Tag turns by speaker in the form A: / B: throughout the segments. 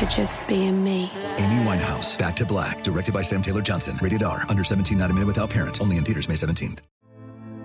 A: for just being me.
B: Amy Winehouse, Back to Black, directed by Sam Taylor Johnson. Rated R, under 17, not a minute without parent. Only in theaters May 17th.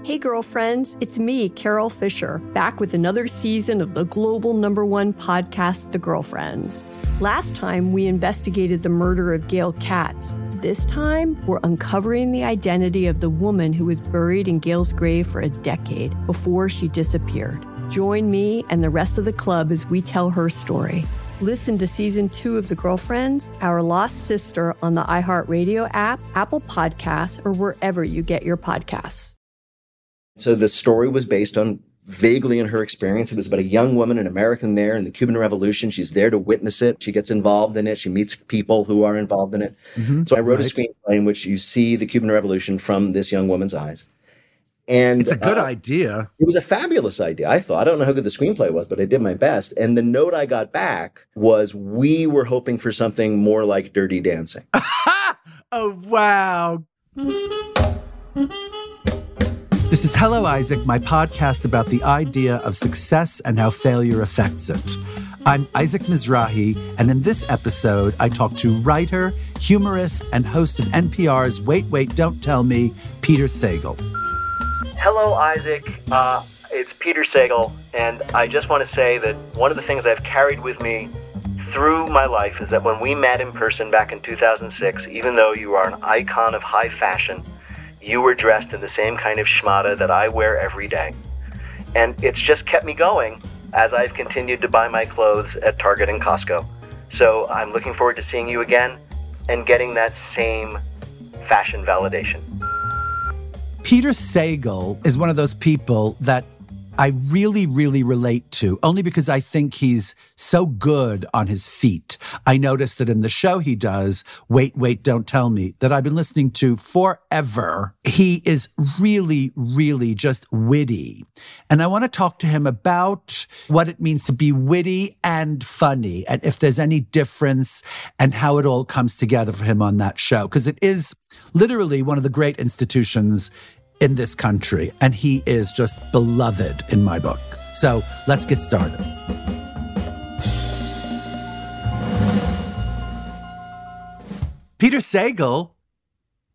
C: Hey, girlfriends, it's me, Carol Fisher, back with another season of the global number one podcast, The Girlfriends. Last time, we investigated the murder of Gail Katz. This time, we're uncovering the identity of the woman who was buried in Gail's grave for a decade before she disappeared. Join me and the rest of the club as we tell her story. Listen to season two of The Girlfriends, Our Lost Sister on the iHeartRadio app, Apple Podcasts, or wherever you get your podcasts.
D: So the story was based on vaguely in her experience. It was about a young woman, an American there in the Cuban Revolution. She's there to witness it. She gets involved in it. She meets people who are involved in it. Mm-hmm. So I wrote right. a screenplay in which you see the Cuban Revolution from this young woman's eyes. And
E: it's a good uh, idea.
D: It was a fabulous idea. I thought. I don't know how good the screenplay was, but I did my best. And the note I got back was we were hoping for something more like Dirty Dancing.
E: oh, wow. This is Hello, Isaac, my podcast about the idea of success and how failure affects it. I'm Isaac Mizrahi, and in this episode, I talk to writer, humorist, and host of NPR's Wait, Wait, Don't Tell Me, Peter Sagal.
F: Hello, Isaac. Uh, it's Peter Sagal, and I just want to say that one of the things I've carried with me through my life is that when we met in person back in 2006, even though you are an icon of high fashion, you were dressed in the same kind of schmata that I wear every day. And it's just kept me going as I've continued to buy my clothes at Target and Costco. So I'm looking forward to seeing you again and getting that same fashion validation.
E: Peter Sagal is one of those people that I really, really relate to, only because I think he's so good on his feet. I noticed that in the show he does, Wait, Wait, Don't Tell Me, that I've been listening to forever. He is really, really just witty. And I want to talk to him about what it means to be witty and funny, and if there's any difference and how it all comes together for him on that show. Because it is literally one of the great institutions in this country, and he is just beloved in my book. So let's get started. Peter Sagal.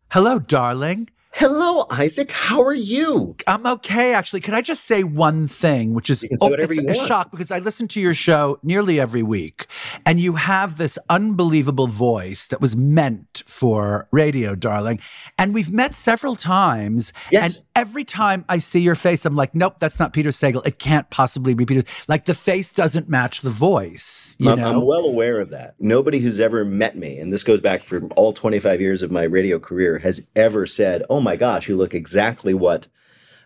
E: Hello, darling.
D: Hello, Isaac. How are you?
E: I'm okay, actually. Can I just say one thing, which is
D: oh, it's
E: a shock because I listen to your show nearly every week, and you have this unbelievable voice that was meant for radio, darling. And we've met several times,
D: yes.
E: and every time I see your face, I'm like, nope, that's not Peter Sagal. It can't possibly be Peter. Like the face doesn't match the voice. You
D: I'm,
E: know?
D: I'm well aware of that. Nobody who's ever met me, and this goes back for all 25 years of my radio career, has ever said, "Oh my gosh, you look exactly what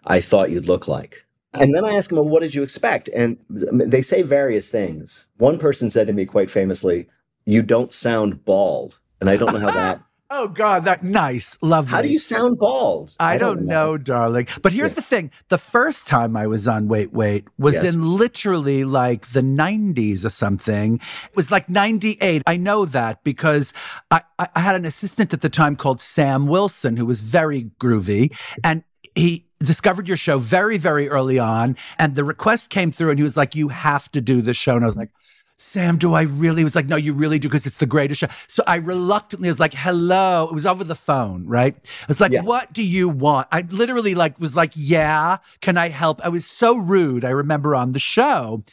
D: I thought you'd look like." And then I ask them, well, what did you expect? And they say various things. One person said to me quite famously, you don't sound bald. And I don't know how that
E: Oh God, that nice, lovely.
D: How do you sound bald?
E: I, I don't, don't know. know. darling. But here's yeah. the thing: the first time I was on Wait Wait was yes. in literally like the '90s or something. It was like '98. I know that because I, I had an assistant at the time called Sam Wilson, who was very groovy, and he discovered your show very, very early on. And the request came through, and he was like, "You have to do this show." And I was like Sam, do I really? Was like, no, you really do because it's the greatest show. So I reluctantly was like, hello. It was over the phone, right? I was like, yeah. what do you want? I literally like was like, yeah, can I help? I was so rude. I remember on the show.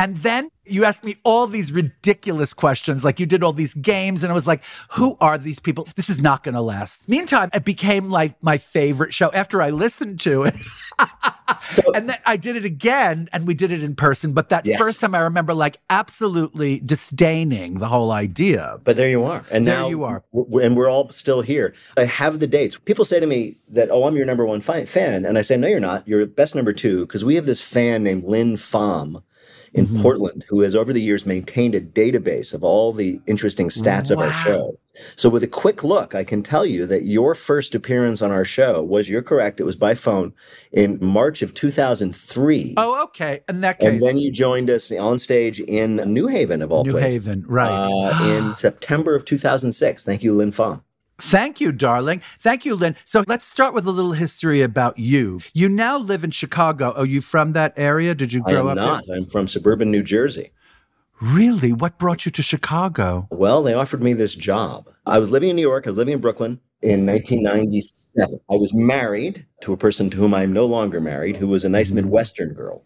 E: And then you asked me all these ridiculous questions, like you did all these games, and I was like, who are these people? This is not going to last. Meantime, it became like my favorite show after I listened to it. so, and then I did it again, and we did it in person. But that yes. first time, I remember like absolutely disdaining the whole idea.
D: But there you are, and
E: there
D: now
E: you are,
D: we're, and we're all still here. I have the dates. People say to me that, "Oh, I'm your number one fan," and I say, "No, you're not. You're best number two because we have this fan named Linh Pham." In mm-hmm. Portland who has over the years maintained a database of all the interesting stats wow. of our show. So with a quick look, I can tell you that your first appearance on our show was you're correct, it was by phone in March of 2003.
E: Oh, okay. In that case.
D: And then you joined us on stage in New Haven of all
E: New
D: places.
E: New Haven, right.
D: Uh, in September of 2006. Thank you, Linh Pham.
E: Thank you, darling. Thank you, Linh. So let's start with a little history about you. You now live in Chicago. Are you from that area? Did you grow up?
D: I am
E: up
D: not.
E: There?
D: I'm from suburban New Jersey.
E: Really? What brought you to Chicago?
D: Well, they offered me this job. I was living in New York. I was living in Brooklyn in 1997. I was married to a person to whom I'm no longer married, who was a nice mm-hmm. Midwestern girl.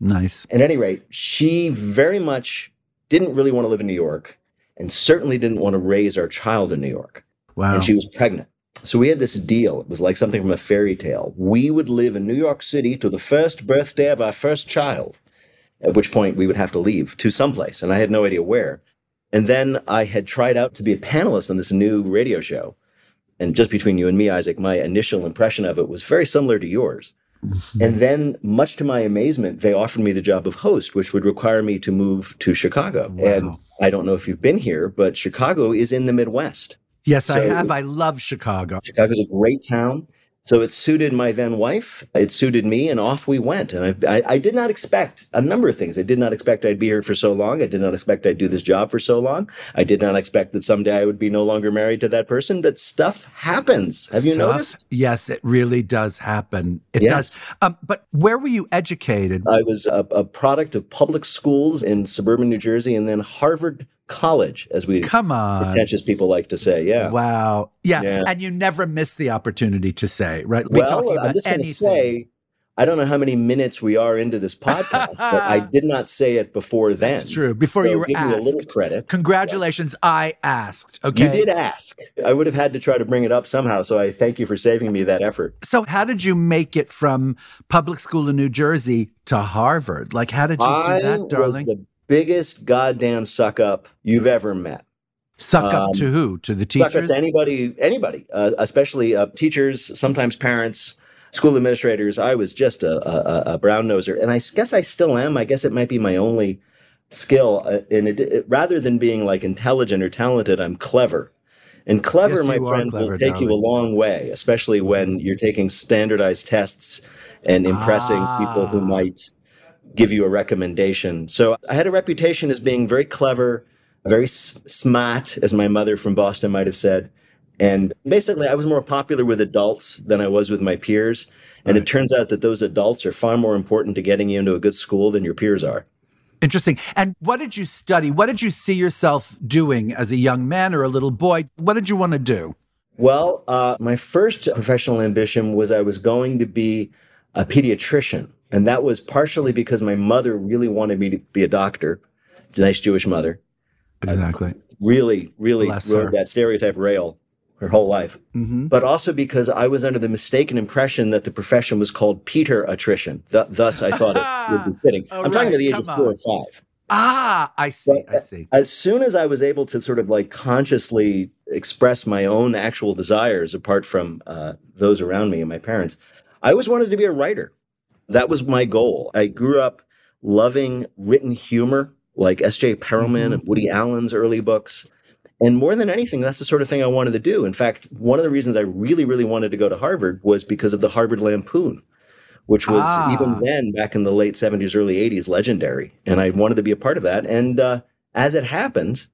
E: Nice.
D: At any rate, she very much didn't really want to live in New York and certainly didn't want to raise our child in New York.
E: Wow.
D: And she was pregnant. So we had this deal. It was like something from a fairy tale. We would live in New York City to the first birthday of our first child, at which point we would have to leave to someplace. And I had no idea where. And then I had tried out to be a panelist on this new radio show. And just between you and me, Isaac, my initial impression of it was very similar to yours. And then, much to my amazement, they offered me the job of host, which would require me to move to Chicago. Wow. And I don't know if you've been here, but Chicago is in the Midwest.
E: Yes, so I have. I love Chicago.
D: Chicago's a great town. So it suited my then wife. It suited me, and off we went. And I, I, I, did not expect a number of things. I did not expect I'd be here for so long. I did not expect I'd do this job for so long. I did not expect that someday I would be no longer married to that person. But stuff happens. Have you stuff, noticed?
E: Yes, it really does happen. It yes. does. Um, but where were you educated?
D: I was a, a product of public schools in suburban New Jersey, and then Harvard college, as we
E: come on
D: pretentious people like to say. Yeah.
E: Wow. Yeah. yeah. And you never miss the opportunity to say, right?
D: We're well, I'm just going to say, I don't know how many minutes we are into this podcast, but I did not say it before then.
E: That's true. Before so you were
D: give
E: asked.
D: A little credit.
E: Congratulations. Yeah. I asked. Okay.
D: You did ask. I would have had to try to bring it up somehow. So I thank you for saving me that effort.
E: So how did you make it from public school in New Jersey to Harvard? Like, how did you
D: I
E: do that, darling?
D: was the biggest goddamn suck up you've ever met.
E: Suck up um, to who? To the teachers?
D: Suck up to anybody, anybody, uh, especially uh, teachers, sometimes parents, school administrators. I was just a, a, a, brown noser, and I guess I still am. I guess it might be my only skill. Uh, and it, it, rather than being like intelligent or talented, I'm clever. And clever,
E: yes,
D: my friend,
E: clever,
D: will take
E: darling.
D: you a long way, especially when you're taking standardized tests and impressing ah. people who ah. might give you a recommendation. So I had a reputation as being very clever, very smart, as my mother from Boston might have said. And basically, I was more popular with adults than I was with my peers. And right. it turns out that those adults are far more important to getting you into a good school than your peers are.
E: Interesting. And what did you study? What did you see yourself doing as a young man or a little boy? What did you want to do?
D: Well, uh, my first professional ambition was I was going to be a pediatrician. And that was partially because my mother really wanted me to be a doctor, a nice Jewish mother.
E: Exactly.
D: Really, really Bless rode her. that stereotype rail her whole life. Mm-hmm. But also because I was under the mistaken impression that the profession was called Peter attrition. Th- thus, I thought it would be fitting. I'm right, talking about the age of four on. or five.
E: Ah, I see. But I see.
D: As soon as I was able to sort of like consciously express my own actual desires, apart from uh, those around me and my parents, I always wanted to be a writer. That was my goal. I grew up loving written humor, like S.J. Perelman mm-hmm. and Woody Allen's early books. And more than anything, that's the sort of thing I wanted to do. In fact, one of the reasons I really, really wanted to go to Harvard was because of the Harvard Lampoon, which was ah. even then, back in the late 70s, early 80s, legendary. And I wanted to be a part of that. And uh, as it happened,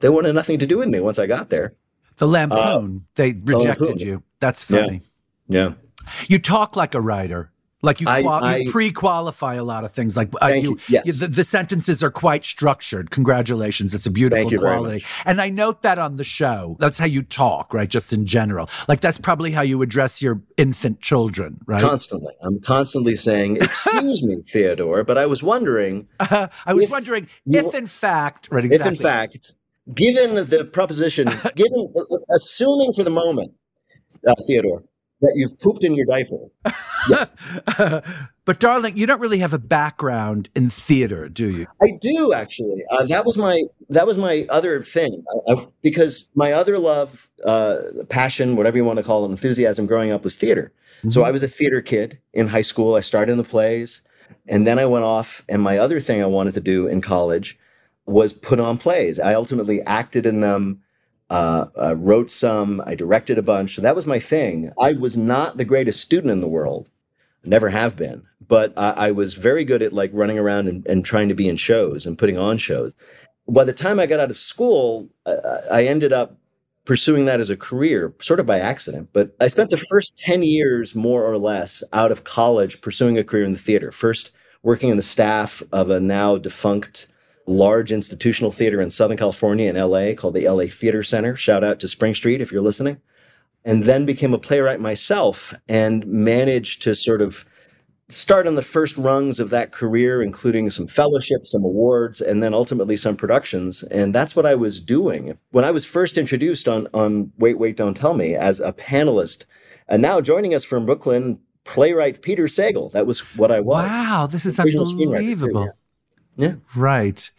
D: they wanted nothing to do with me once I got there.
E: The Lampoon, uh, they rejected the Lampoon. you. That's funny.
D: Yeah. yeah.
E: You talk like a writer. Like you,
D: I-
E: qual-
D: I-
E: you pre-qualify a lot of things. Like uh,
D: Thank you. Yes.
E: the, the sentences are quite structured. Congratulations, it's a beautiful quality. And I note that on the show. That's how you talk, right? Just in general. Like that's probably how you address your infant children, right?
D: Constantly. I'm constantly saying, Excuse me, Theodore, but I was wondering
E: I was
D: If
E: wondering if, in fact, right? Exactly.
D: if, in fact, given the proposition, given, assuming for the moment, uh, Theodore, that you've pooped in your diaper,
E: but darling, you don't really have a background in theater, do you?
D: I do actually. Uh, that was my that was my other thing I, I, because my other love, uh, passion, whatever you want to call it, enthusiasm growing up was theater. So I was a theater kid in high school. I started in the plays, and then I went off. And my other thing I wanted to do in college was put on plays. I ultimately acted in them. Uh, uh, wrote some, I directed a bunch. So that was my thing. I was not the greatest student in the world, never have been, but I, I was very good at like running around and, and trying to be in shows and putting on shows. By the time I got out of school, uh, I ended up pursuing that as a career, sort of by accident. But I spent the first 10 years, more or less, out of college pursuing a career in the theater. First, working in the staff of a now defunct large institutional theater in Southern California in LA called the LA Theater Center. Shout out to Spring Street if you're listening. And then became a playwright myself and managed to sort of start on the first rungs of that career, including some fellowships, some awards, and then ultimately some productions. And that's what I was doing. When I was first introduced on, on Wait, Wait, Don't Tell Me as a panelist, and now joining us from Brooklyn, playwright Peter Sagal. That was what I was.
E: Wow, this is
D: screenwriter, too,
E: unbelievable.
D: yeah. Yeah.
E: Right.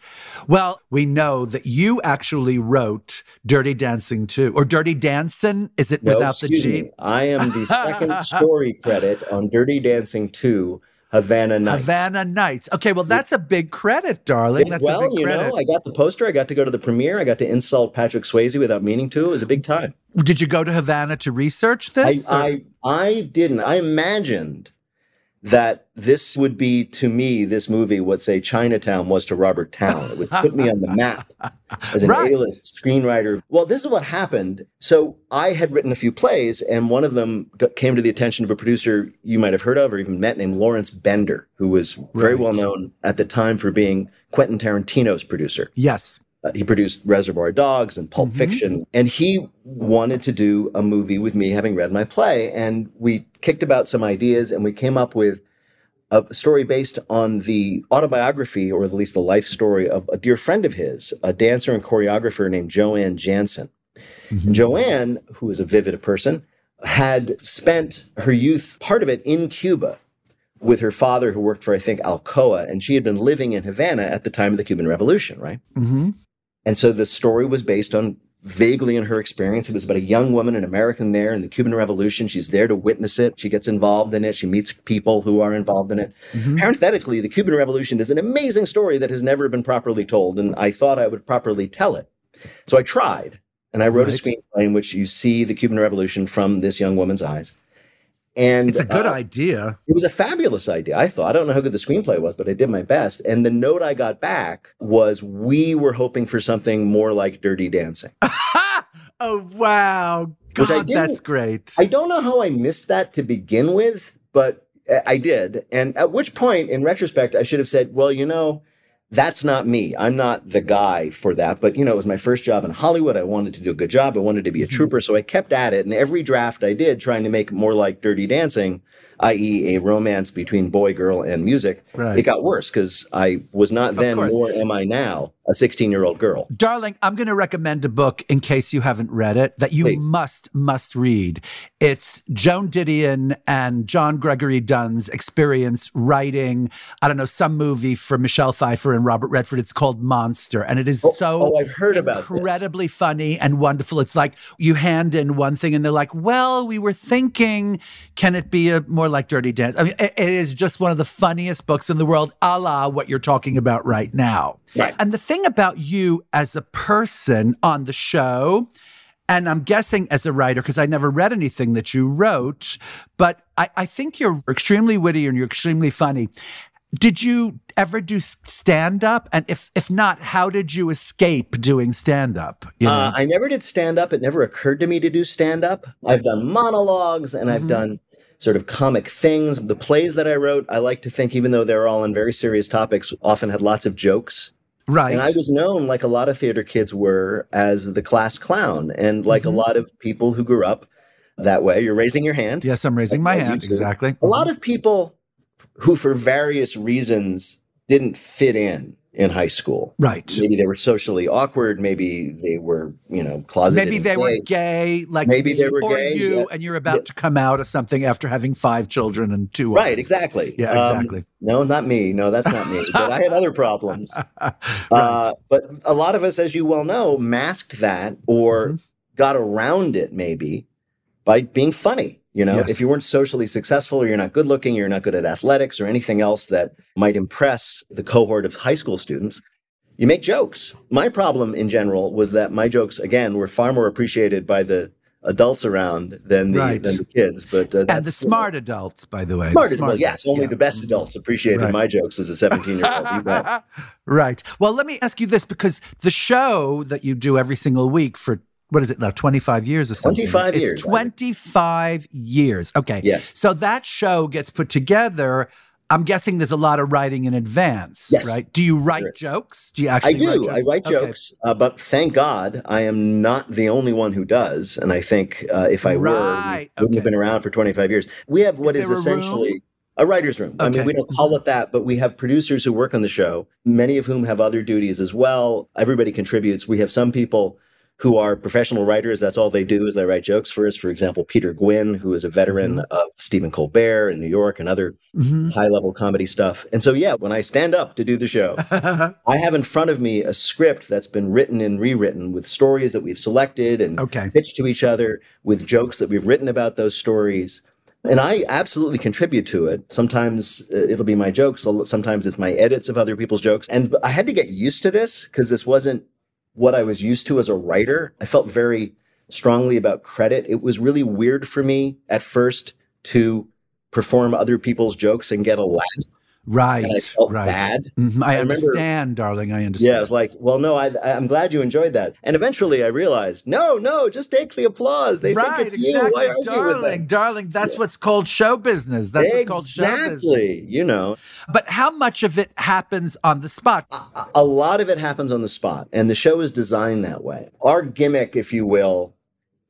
E: Well, we know that you actually wrote Dirty Dancing too, or Dirty Dancing. Is it
D: No,
E: without the G?
D: me. I am the second story credit on Dirty Dancing 2, Havana Nights.
E: Havana Nights. Okay, well, that's a big credit, darling. That's
D: well,
E: a big
D: you
E: credit.
D: know, I got the poster. I got to go to the premiere. I got to insult Patrick Swayze without meaning to. It was a big time.
E: Did you go to Havana to research this? or-
D: I, I didn't. I imagined that this would be to me, this movie, what say Chinatown was to Robert Towne. It would put me on the map as an
E: Right.
D: A-list screenwriter. Well, this is what happened. So I had written a few plays, and one of them got, came to the attention of a producer you might have heard of or even met named Lawrence Bender, who was very
E: Right.
D: well known at the time for being Quentin Tarantino's producer.
E: yes.
D: Uh, he produced Reservoir Dogs and Pulp Fiction, and he wanted to do a movie with me, having read my play. And we kicked about some ideas, and we came up with a story based on the autobiography, or at least the life story of a dear friend of his, a dancer and choreographer named JoAnn Jansen. And Joanne, who is a vivid person, had spent her youth, part of it in Cuba, with her father, who worked for, I think, Alcoa, and she had been living in Havana at the time of the Cuban Revolution, right?
E: hmm
D: And so the story was based on vaguely in her experience. It was about a young woman, an American there in the Cuban Revolution. She's there to witness it. She gets involved in it. She meets people who are involved in it. Mm-hmm. Parenthetically, the Cuban Revolution is an amazing story that has never been properly told. And I thought I would properly tell it. So I tried. And I wrote a screenplay in which you see the Cuban Revolution from this young woman's eyes. And
E: It's a good
D: uh,
E: idea.
D: it was a fabulous idea. I thought. I don't know how good the screenplay was, but I did my best. And the note I got back was we were hoping for something more like Dirty Dancing.
E: oh, wow. God, that's great.
D: I don't know how I missed that to begin with, but I- I did. And at which point, in retrospect, I should have said, well, you know, that's not me. I'm not the guy for that. But, you know, it was my first job in Hollywood. I wanted to do a good job. I wanted to be a mm-hmm. trooper. So I kept at it. And every draft I did, trying to make it more like Dirty Dancing, i.e., a romance between boy, girl, and music,
E: Right.
D: it got worse because I was not then, nor am I now, a 16 year old girl.
E: Darling, I'm going to recommend a book in case you haven't read it that you
D: Please.
E: must, must read. It's Joan Didion and John Gregory Dunne's experience writing, I don't know, some movie for Michelle Pfeiffer and Robert Redford. It's called Monster. And it is
D: Oh,
E: so
D: oh, I've heard about this.
E: incredibly funny and wonderful. It's like you hand in one thing and they're like, well, we were thinking, can it be a more like Dirty Dance? I mean, it- it is just one of the funniest books in the world, a la what you're talking about right now.
D: Right.
E: And the thing about you as a person on the show, and I'm guessing as a writer, because I never read anything that you wrote, but I, I think you're extremely witty and you're extremely funny. Did you ever do stand up? And if if not, how did you escape doing stand up? You know?
D: Uh, I never did stand up. It never occurred to me to do stand up. I've done monologues and
E: Mm-hmm.
D: I've done sort of comic things. The plays that I wrote, I like to think, even though they're all on very serious topics, often had lots of jokes.
E: Right.
D: And I was known, like a lot of theater kids were, as the class clown. And like
E: Mhm.
D: a lot of people who grew up that way, you're raising your hand.
E: yes, I'm raising my hand. Exactly.
D: A lot of people who, for various reasons, didn't fit in in high school.
E: Right.
D: Maybe they were socially awkward. Maybe they were, you know, closeted.
E: Maybe they were
D: gay.
E: like
D: Maybe they were
E: or
D: gay,
E: you,
D: yeah.
E: and you're about
D: Yeah.
E: to come out of something after having five children and two.
D: Right,
E: others.
D: exactly.
E: Yeah,
D: Um,
E: exactly.
D: no, not me. No, that's not me. But I had other problems. Uh, but a lot of us, as you well know, masked that or
E: Mm-hmm.
D: got around it maybe by being funny. You know,
E: Yes.
D: if you weren't socially successful or you're not good looking, you're not good at athletics or anything else that might impress the cohort of high school students, you make jokes. My problem in general was that my jokes, again, were far more appreciated by the adults around than the,
E: Right.
D: than the kids. But uh,
E: and the
D: you know,
E: smart adults, by the way. the
D: Smart, well, yes, only
E: yeah.
D: the best adults appreciated
E: Right.
D: my jokes as a 17 year old.
E: Right. Well, let me ask you this because the show that you do every single week for what is it now, 25 years or something?
D: 25
E: It's
D: years, I
E: 25 years. Okay.
D: Yes.
E: So that show gets put together. I'm guessing there's a lot of writing in advance,
D: Yes.
E: right? Do you write
D: Sure.
E: jokes? Do you
D: I
E: actually
D: do.
E: write
D: I write
E: Okay.
D: jokes, uh, but thank God I am not the only one who does. And I think uh, if I were,
E: Right,
D: we wouldn't have been around for 25 years. We have what
E: Is
D: is, essentially
E: room?
D: a writer's room. I mean, we don't call it that, but we have producers who work on the show, many of whom have other duties as well. Everybody contributes. We have some people who are professional writers. That's all they do is they write jokes for us. For example, Peter Gwinn, who is a veteran
E: Mm-hmm.
D: of Stephen Colbert in New York and other
E: Mhm.
D: high level comedy stuff. And so, yeah, when I stand up to do the show, I have in front of me a script that's been written and rewritten with stories that we've selected and
E: Okay.
D: pitched to each other, with jokes that we've written about those stories. And I absolutely contribute to it. Sometimes uh, it'll be my jokes, sometimes it's my edits of other people's jokes. And I had to get used to this because this wasn't what I was used to as a writer. I felt very strongly about credit. It was really weird for me at first to perform other people's jokes and get a laugh.
E: Right.
D: And I felt
E: right.
D: bad.
E: Mhm. I,
D: I remember-
E: understand, darling. I understand.
D: Yeah, I was like, well, no, I, I'm glad you enjoyed that. And eventually I realized, no, no, just take the applause. They
E: right,
D: think it's you.
E: exactly,
D: Why argue with
E: darling, darling. That's what's called show business. That's what's called show business.
D: Exactly. You know,
E: But how much of it happens on the spot?
D: a- a lot of it happens on the spot, and the show is designed that way. Our gimmick, if you will,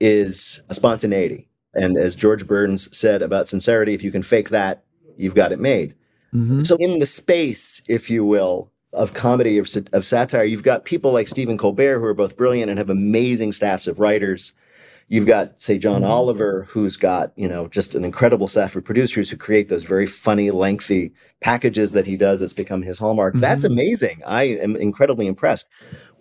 D: is spontaneity. And as George Burns said about sincerity, if you can fake that, you've got it made.
E: Mhm.
D: So, in the space, if you will, of comedy of, of satire, you've got people like Stephen Colbert who are both brilliant and have amazing staffs of writers. You've got, say, John Oliver, who's got you know just an incredible staff of producers who create those very funny, lengthy packages that he does. That's become his hallmark. That's amazing. I am incredibly impressed.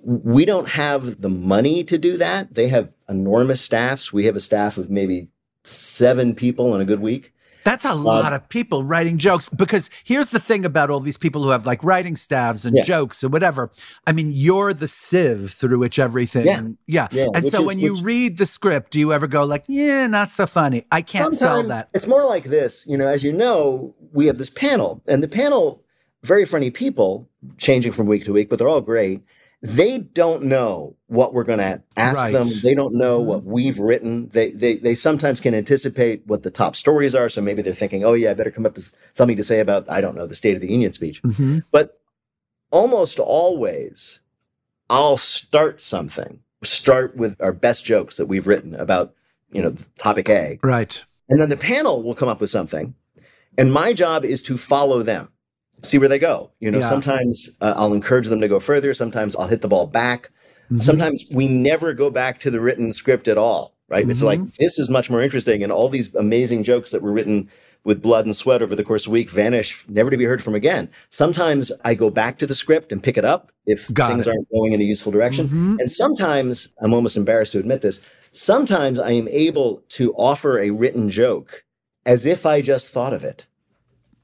D: We don't have the money to do that. They have enormous staffs. We have a staff of maybe seven people in a good week.
E: That's
D: Um,
E: a lot of people writing jokes because here's the thing about all these people who have like writing staffs and
D: Yeah.
E: jokes and whatever. I mean, you're the sieve through which everything.
D: Yeah.
E: Yeah.
D: Yeah,
E: And so
D: is-
E: when you
D: which-
E: read the script, do you ever go like, yeah, not so funny. I can't sell that.
D: It's more like this. You know, as you know, we have this panel, and the panel, very funny people, changing from week to week, but they're all great. They don't know what we're going to ask
E: Right.
D: them. They don't know
E: Mhm.
D: what we've written. They, they they sometimes can anticipate what the top stories are. So maybe they're thinking, "Oh yeah, I better come up with something to say about I don't know the State of the Union speech."
E: Mhm.
D: But almost always, I'll start something. Start with our best jokes that we've written about, you know, topic A.
E: Right.
D: And then the panel will come up with something. And my job is to follow them, see where they go. You know,
E: Yeah.
D: sometimes uh, I'll encourage them to go further. Sometimes I'll hit the ball back.
E: Mhm.
D: Sometimes we never go back to the written script at all, right? It's
E: Mhm.
D: like, this is much more interesting. And all these amazing jokes that were written with blood and sweat over the course of a week vanish, never to be heard from again. Sometimes I go back to the script and pick it up if
E: Got
D: things
E: it.
D: aren't going in a useful direction.
E: Mhm.
D: And sometimes, I'm almost embarrassed to admit this, sometimes I am able to offer a written joke as if I just thought of it.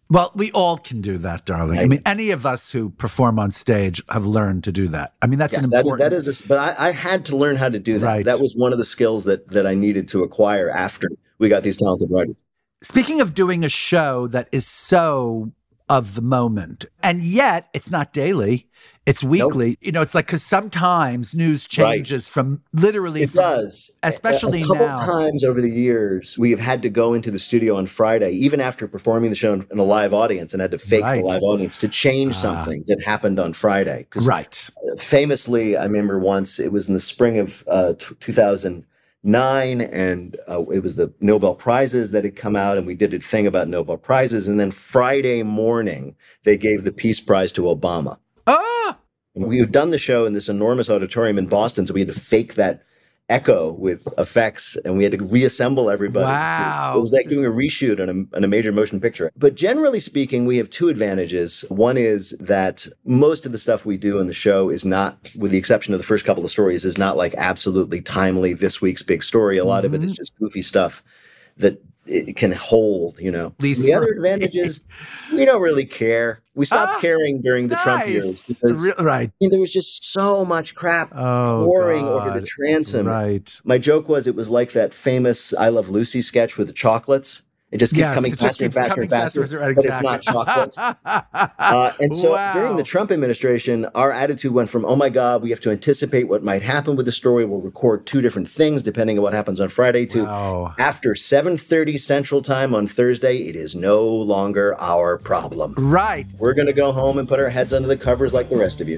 E: Well, we all can do that, darling. I,
D: I-
E: mean, any of us who perform on stage have learned to do that. I mean, that's
D: Yes,
E: an
D: that,
E: important.
D: that is this, but I, I had to learn how to do that.
E: Right.
D: That was one of the skills that that I needed to acquire after we got these talented writers.
E: Speaking of doing a show that is so of the moment. And yet it's not daily. It's weekly. Nope. You know, it's like because sometimes news changes right. from literally.
D: It
E: from,
D: does,
E: especially
D: a, a couple
E: now.
D: times over the years. We have had to go into the studio on Friday, even after performing the show in a live audience, and had to fake right. the live audience to change uh, something that happened on Friday.
E: Right.
D: Famously, I remember once it was in the spring of uh, t- 2009, and uh, it was the Nobel Prizes that had come out, and we did a thing about Nobel Prizes, and then Friday morning they gave the Peace Prize to Obama.
E: Ah!
D: We had done the show in this enormous auditorium in Boston, so we had to fake that echo with effects and we had to reassemble everybody.
E: Wow.
D: It was like doing a reshoot on a, on a, major motion picture. But generally speaking, we have two advantages. One is that most of the stuff we do in the show is not, with the exception of the first couple of stories, is not like absolutely timely, this week's big story. A lot mm-hmm. of it is mm-hmm. just goofy stuff that it can hold, you know.
E: Least
D: the other advantage is we don't really care. We stopped ah, caring during the nice. Trump years because
E: right. I
D: mean, there was just so much crap
E: oh,
D: pouring
E: God.
D: over the transom.
E: Right.
D: My joke was it was like that famous I Love Lucy sketch with the chocolates. It just keeps
E: yes,
D: coming faster and faster and faster,
E: faster right,
D: but it's not chocolate. uh, and so
E: wow.
D: during the Trump administration, our attitude went from, oh my God, we have to anticipate what might happen with the story. We'll record two different things depending on what happens on Friday to
E: wow.
D: after 7.30 Central Time on Thursday, it is no longer our problem.
E: Right.
D: We're going to go home and put our heads under the covers like the rest of you.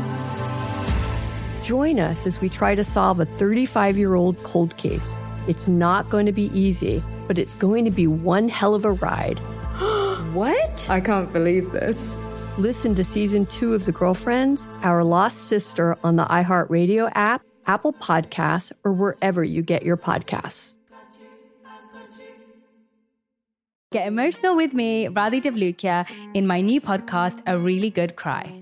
C: Join us as we try to solve a 35 year old cold case. It's not going to be easy, but it's going to be one hell of a ride.
G: what? I can't believe this.
C: Listen to season two of The Girlfriends, Our Lost Sister on the iHeartRadio app, Apple Podcasts, or wherever you get your podcasts.
H: Get emotional with me, Radhi Devlukia, in my new podcast, A Really Good Cry.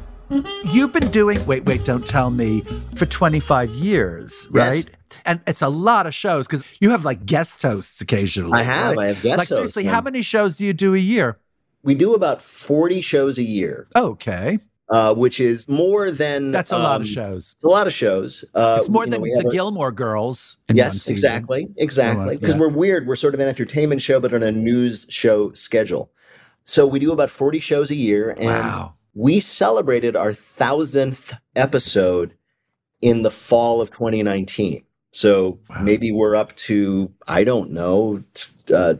E: You've been doing Wait, Wait, Don't Tell Me for 25 years, right? Yes. And it's a lot of shows because you have like guest hosts occasionally.
D: I have.
E: Right?
D: I have guest
E: like,
D: hosts.
E: Seriously, how many shows do you do a year?
D: We do about 40 shows a year.
E: Okay.
D: Uh, which is more than
E: that's a
D: um,
E: lot of shows.
D: It's a lot of shows. Uh,
E: it's more than
D: know,
E: the Gilmore Girls.
D: yes, exactly, exactly. Because yeah. we're weird. We're sort of an entertainment show, but on a news show schedule. So we do about 40 shows a year. And
E: wow.
D: We celebrated our thousandth episode in the fall of 2019. So wow. maybe we're up to, I don't know, uh,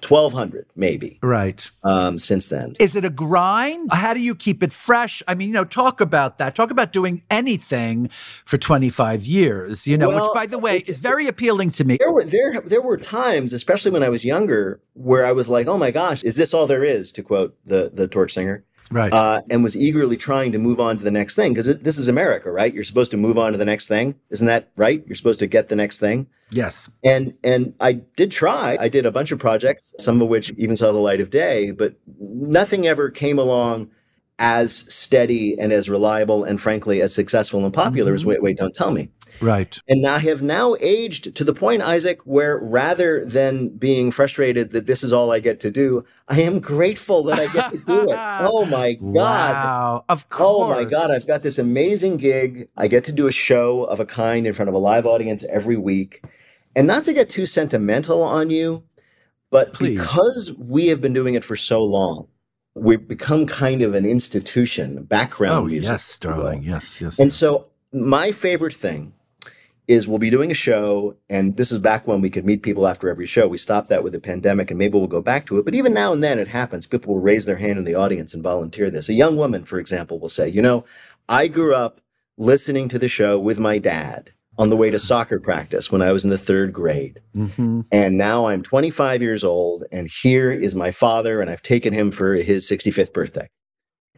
D: 1200 maybe
E: right.
D: um, since then.
E: Is it a grind? How do you keep it fresh? I mean you know talk about that. Talk about doing anything for 25 years you know well, which by the way is very appealing to me.
D: There were there there were times especially when i was younger where i was like oh my gosh is this all there is? to quote the the torch singer
E: right.
D: Uh, and was eagerly trying to move on to the next thing because this is america right? You're supposed to move on to the next thing. Isn't that right? You're supposed to get the next thing.
E: Yes.
D: And and i did try. I did a bunch of projects some of which even saw the light of day but nothing ever came along as steady and as reliable and frankly as successful and popular mm-hmm. as wait wait don't tell me
E: Right.
D: And I have now aged to the point, Isaac, where rather than being frustrated that this is all I get to do, I am grateful that I get to do it. Oh my God.
E: Wow. Of course.
D: Oh my God. I've got this amazing gig. I get to do a show of a kind in front of a live audience every week. And not to get too sentimental on you, but Please. because we have been doing it for so long, we've become kind of an institution, background
E: oh,
D: music.
E: Yes, darling. Yes, yes.
D: And so my favorite thing is we'll be doing a show, and this is back when we could meet people after every show. We stopped that with the pandemic, and maybe we'll go back to it. But even now and then it happens. People will raise their hand in the audience and volunteer this. A young woman, for example, will say, You know, I grew up listening to the show with my dad on the way to soccer practice when I was in the third grade.
E: Mm-hmm.
D: And now I'm 25 years old, and here is my father, and I've taken him for his 65th birthday.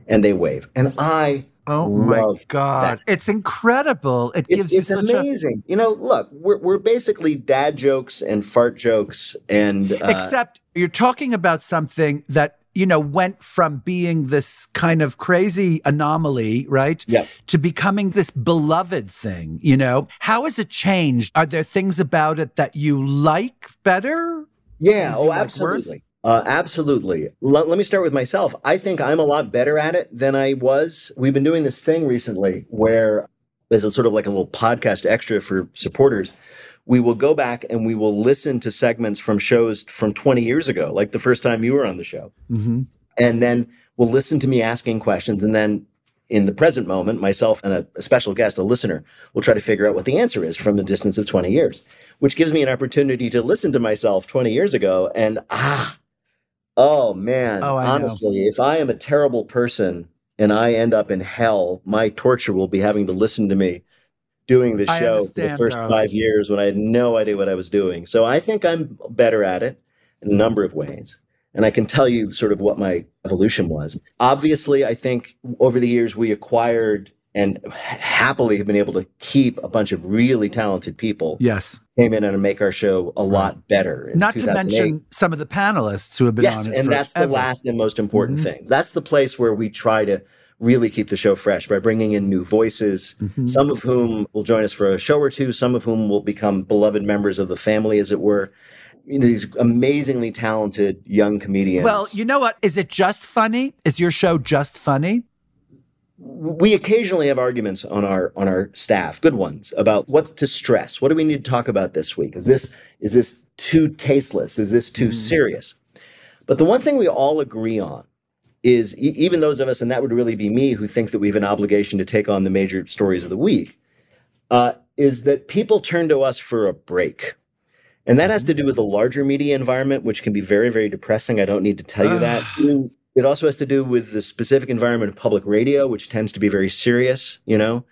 D: And they wave. And I
E: Oh my god, that. it's incredible! It
D: it's,
E: gives
D: it's amazing. A... You know, look, we're we're basically dad jokes and fart jokes, and uh...
E: except you're talking about something that you know went from being this kind of crazy anomaly, right?
D: Yeah.
E: To becoming this beloved thing. You know, how has it changed? Are there things about it that you like better?
D: Yeah. Oh, absolutely. Uh, absolutely. L- let me start with myself. I think I'm a lot better at it than I was. We've been doing this thing recently where, as a sort of like a little podcast extra for supporters, we will go back and we will listen to segments from shows from 20 years ago, like the first time you were on the show.
E: Mm-hmm.
D: And then we'll listen to me asking questions. And then in the present moment, myself and a, a, special guest, a listener, will try to figure out what the answer is from a distance of 20 years, which gives me an opportunity to listen to myself 20 years ago and, ah, Oh man,
E: oh,
D: honestly,
E: know.
D: if I am a terrible person and I end up in hell, my torture will be having to listen to me doing the show for the first darling. five years when I had no idea what I was doing. So I think I'm better at it in a number of ways. And I can tell you sort of what my evolution was. Obviously, I think over the years we acquired and happily have been able to keep a bunch of really talented people.
E: Yes.
D: Came in and make our show a lot better.
E: Not to mention some of the panelists who have been
D: yes,
E: on
D: it. and that's the last and most important mm-hmm. thing. That's the place where we try to really keep the show fresh by bringing in new voices, mm-hmm. some of whom will join us for a show or two, some of whom will become beloved members of the family, as it were. You know, these amazingly talented young comedians.
E: Well, you know what? Is it just funny? Is your show just funny?
D: we occasionally have arguments on our on our staff, good ones, about what to stress. What do we need to talk about this week? Is this is this too tasteless? Is this too mm. serious? But the one thing we all agree on is e- even those of us, and that would really be me, who think that we have an obligation to take on the major stories of the week, uh, is that people turn to us for a break. And that has to do with the larger media environment, which can be very, very depressing. I don't need to tell you that. It also has to do with the specific environment of public radio, which tends to be very serious, you know?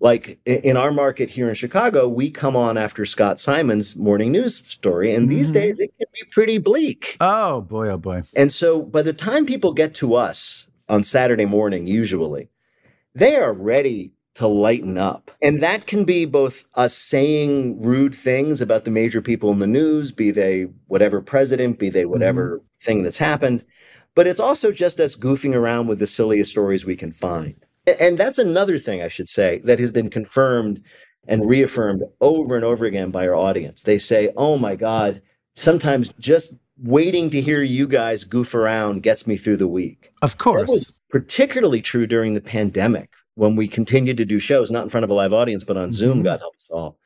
D: Like in our market here in Chicago, we come on after Scott Simon's morning news story, and these mm-hmm. days it can be pretty bleak.
E: Oh boy, oh boy.
D: And so by the time people get to us on Saturday morning, usually, they are ready to lighten up. And that can be both us saying rude things about the major people in the news, be they whatever president, be they whatever mm-hmm. thing that's happened but it's also just us goofing around with the silliest stories we can find. And that's another thing I should say that has been confirmed and reaffirmed over and over again by our audience. They say, oh my God, sometimes just waiting to hear you guys goof around gets me through the week.
E: Of course.
D: That was particularly true during the pandemic when we continued to do shows, not in front of a live audience, but on mm-hmm. Zoom, God help us all.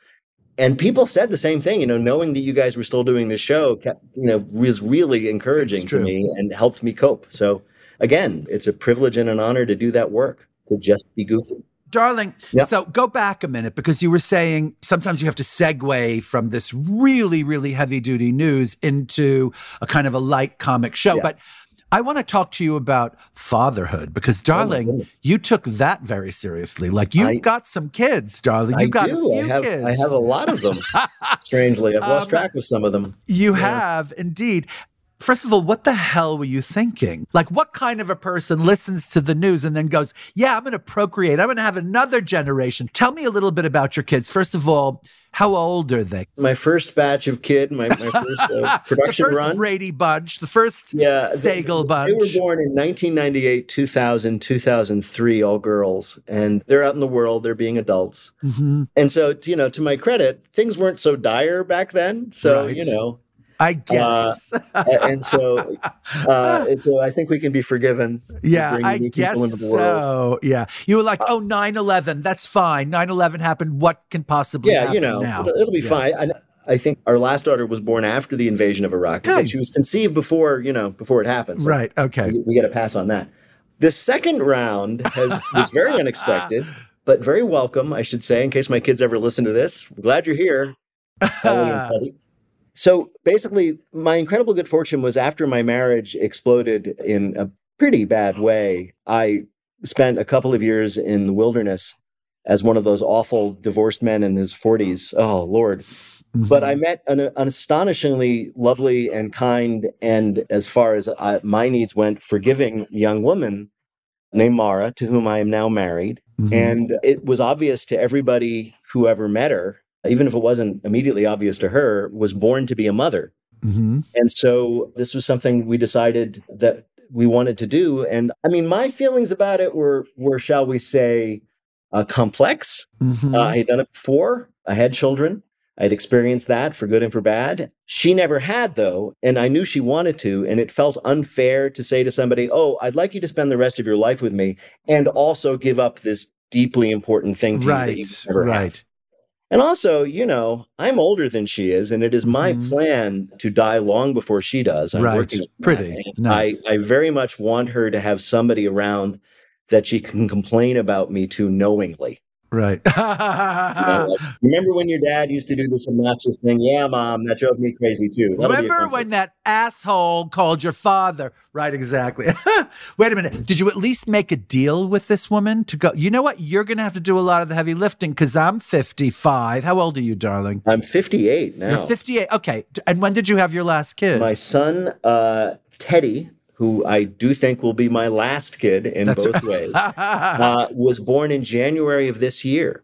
D: and people said the same thing, you know, knowing that you guys were still doing the show kept, you know, was really encouraging to me and helped me cope. So again, it's a privilege and an honor to do that work, to just be goofy.
E: Darling, yep. so go back a minute because you were saying sometimes you have to segue from this really, really heavy duty news into a kind of a light comic show. But I want to talk to you about fatherhood because, oh darling, oh you took that very seriously. Like you've got some kids, darling. You got
D: do.
E: a few
D: I have,
E: kids.
D: I have a lot of them. Strangely, I've lost um, track of some of them.
E: You yeah. have indeed. First of all, what the hell were you thinking? Like, what kind of a person listens to the news and then goes, Yeah, I'm going to procreate. I'm going to have another generation. Tell me a little bit about your kids. First of all, how old are they?
D: My first batch of kid, my, my first uh, production
E: the first
D: run.
E: Brady bunch, the first yeah, Sagal
D: they,
E: bunch.
D: They were born in 1998, 2000, 2003, all girls. And they're out in the world, they're being adults.
E: Mm-hmm.
D: And so, you know, to my credit, things weren't so dire back then. So, right. you know,
E: I uh, guess.
D: Uh, and so, uh, and so I think we can be forgiven.
E: Yeah, I guess so. Yeah. You were like, oh, 9 11, that's fine. 9 11 happened. What can possibly
D: yeah, you know,
E: now?
D: It'll, it'll be yeah. fine. I, I, think our last daughter was born after the invasion of Iraq, okay. but she was conceived before, you know, before it happened. So
E: right. Okay.
D: We, we get a pass on that. The second round has was very unexpected, but very welcome, I should say, in case my kids ever listen to this. Glad you're here. So basically, my incredible good fortune was after my marriage exploded in a pretty bad way. I spent a couple of years in the wilderness as one of those awful divorced men in his 40s. Oh, Lord. Mm-hmm. But I met an, an, astonishingly lovely and kind, and as far as I, my needs went, forgiving young woman named Mara, to whom I am now married. Mm-hmm. And it was obvious to everybody who ever met her even if it wasn't immediately obvious to her, was born to be a mother.
E: Mm-hmm.
D: And so this was something we decided that we wanted to do. And I mean, my feelings about it were, were shall we say, uh, complex.
E: Mm-hmm.
D: Uh, I had done it before. I had children. I had experienced that for good and for bad. She never had, though, and I knew she wanted to. And it felt unfair to say to somebody, Oh, I'd like you to spend the rest of your life with me and also give up this deeply important thing to
E: right,
D: you that you
E: right.
D: And also, you know, I'm older than she is, and it is my mm-hmm. plan to die long before she does. I'm
E: right.
D: working
E: pretty. Nice.
D: I, I very much want her to have somebody around that she can complain about me to knowingly.
E: Right.
D: you know, like, remember when your dad used to do this obnoxious thing? Yeah, mom, that drove me crazy too.
E: That'll remember when that asshole called your father? Right, exactly. Wait a minute. Did you at least make a deal with this woman to go? You know what? You're going to have to do a lot of the heavy lifting because I'm 55. How old are you, darling?
D: I'm 58 now.
E: You're 58. Okay. And when did you have your last kid?
D: My son, uh, Teddy, who I do think will be my last kid in That's both right. ways, uh, was born in January of this year.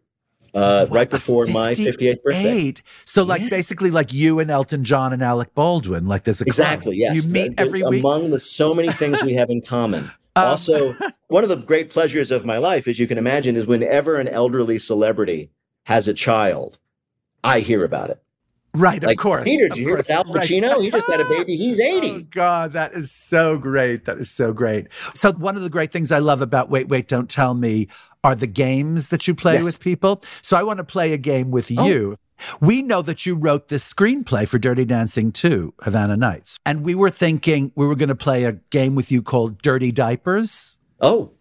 D: Uh, right before my 58th birthday.
E: So, like, yeah. basically, like you and Elton John and Alec Baldwin, like there's a
D: exactly
E: club.
D: yes.
E: You meet every week
D: among the so many things we have in common. Um, also, one of the great pleasures of my life, as you can imagine, is whenever an elderly celebrity has a child, I hear about it.
E: Right,
D: like,
E: of course.
D: Peter, did you hear Al Pacino? Right. He just had a baby. He's 80.
E: Oh, God, that is so great. That is so great. So, one of the great things I love about Wait, Wait, Don't Tell Me are the games that you play yes. with people. So, I want to play a game with oh. you. We know that you wrote this screenplay for Dirty Dancing 2, Havana Nights. And we were thinking we were going to play a game with you called Dirty Diapers.
D: Oh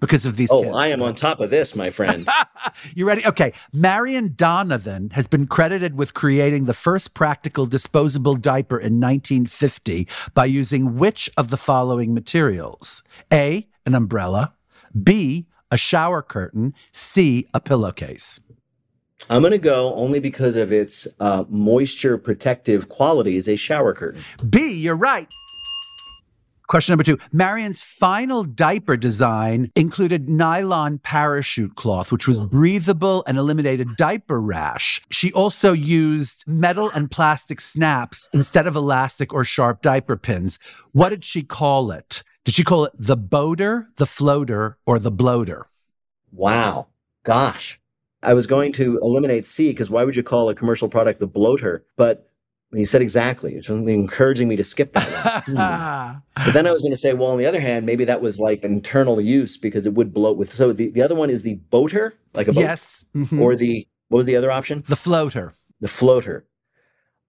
E: because of these
D: oh,
E: kids.
D: I am on top of this, my friend.
E: you ready? Okay. Marion Donovan has been credited with creating the first practical disposable diaper in 1950 by using which of the following materials? A, an umbrella, B, a shower curtain, C, a pillowcase.
D: I'm going to go only because of its uh, moisture protective qualities, a shower curtain.
E: B, you're right. Question number two Marion's final diaper design included nylon parachute cloth, which was hmm. breathable and eliminated diaper rash. She also used metal and plastic snaps instead of elastic or sharp diaper pins. What did she call it? Did she call it the boater, the floater, or the bloater?
D: Wow. Gosh. I was going to eliminate C because why would you call a commercial product the bloater? But he said exactly. It's only encouraging me to skip that one. But then I was going to say, well, on the other hand, maybe that was like internal use because it would bloat with. So the, the other one is the boater, like a boat.
E: Yes.
D: Mm-hmm. Or the, what was the other option?
E: The floater.
D: The floater.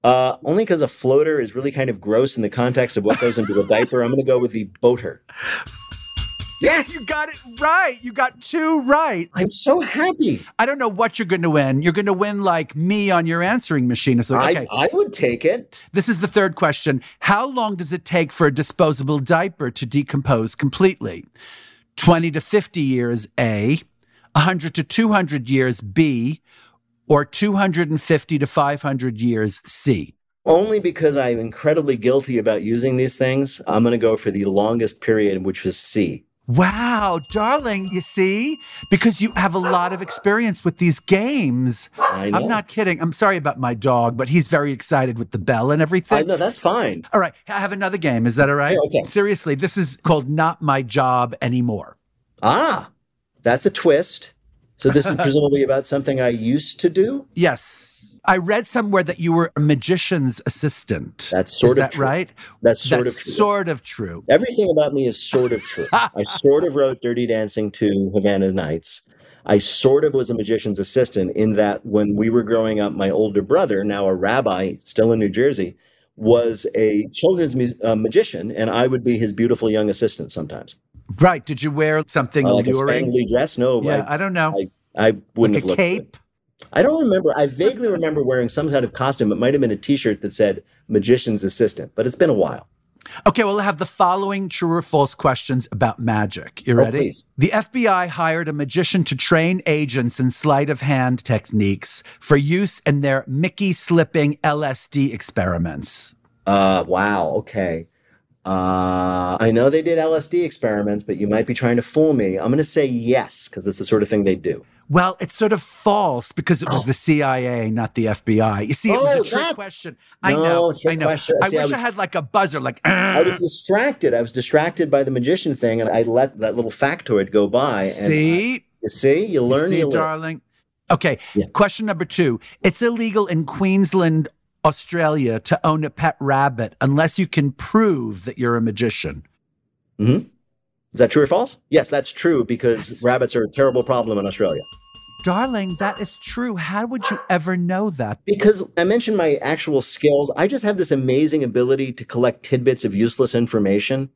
D: Uh, only because a floater is really kind of gross in the context of what goes into a diaper. I'm going to go with the boater.
E: Yes, you got it right. You got two right.
D: I'm so happy.
E: I don't know what you're going to win. You're going to win like me on your answering machine. It's like, okay.
D: I, I would take it.
E: This is the third question. How long does it take for a disposable diaper to decompose completely? 20 to 50 years, A, 100 to 200 years, B, or 250 to 500 years, C?
D: Only because I'm incredibly guilty about using these things, I'm going to go for the longest period, which was C.
E: Wow, darling, you see? Because you have a lot of experience with these games.
D: I know.
E: I'm not kidding. I'm sorry about my dog, but he's very excited with the bell and everything.
D: I know, that's fine.
E: All right, I have another game. Is that all right?
D: okay.
E: Seriously, this is called Not My Job Anymore.
D: Ah, that's a twist. So this is presumably about something I used to do?
E: Yes. I read somewhere that you were a magician's assistant.
D: That's sort
E: is
D: of
E: that
D: true.
E: right?
D: That's sort
E: That's
D: of true.
E: sort of true.
D: Everything about me is sort of true. I sort of wrote Dirty Dancing 2 Havana Nights. I sort of was a magician's assistant in that when we were growing up, my older brother, now a rabbi, still in New Jersey, was a children's mu- uh, magician, and I would be his beautiful young assistant sometimes.
E: Right. Did you wear something
D: Uh, like a
E: alluring?
D: spangly dress? No,
E: Yeah,
D: I,
E: I don't know.
D: I, I wouldn't
E: Like
D: have
E: a cape?
D: I don't remember. I vaguely remember wearing some kind of costume. It might have been a T-shirt that said "magician's assistant," but it's been a while.
E: Okay, well, I have the following true or false questions about magic. You
D: Oh,
E: ready?
D: please.
E: The FBI hired a magician to train agents in sleight of hand techniques for use in their Mickey slipping LSD experiments.
D: Uh, wow. Okay. Uh, I know they did LSD experiments, but you might be trying to fool me. I'm going to say yes because it's the sort of thing they do.
E: Well, it's sort of false because it was the CIA, not the FBI. You see, it was
D: Oh,
E: a trick question. I
D: No,
E: know.
D: trick
E: I know.
D: question.
E: I
D: See,
E: wish I,
D: was-
E: had like a buzzer, like.
D: I was distracted. I was distracted by the magician thing, and I let that little factoid go by. And
E: See?
D: you see, you learn,
E: see,
D: you learn.
E: darling. Okay. Question number two. It's illegal in Queensland, Australia, to own a pet rabbit unless you can prove that you're a magician.
D: hmm Is that true or false? Yes, that's true because rabbits are a terrible problem in Australia.
E: Darling, that is true. How would you ever know that?
D: Because I mentioned my actual skills, I just have this amazing ability to collect tidbits of useless information.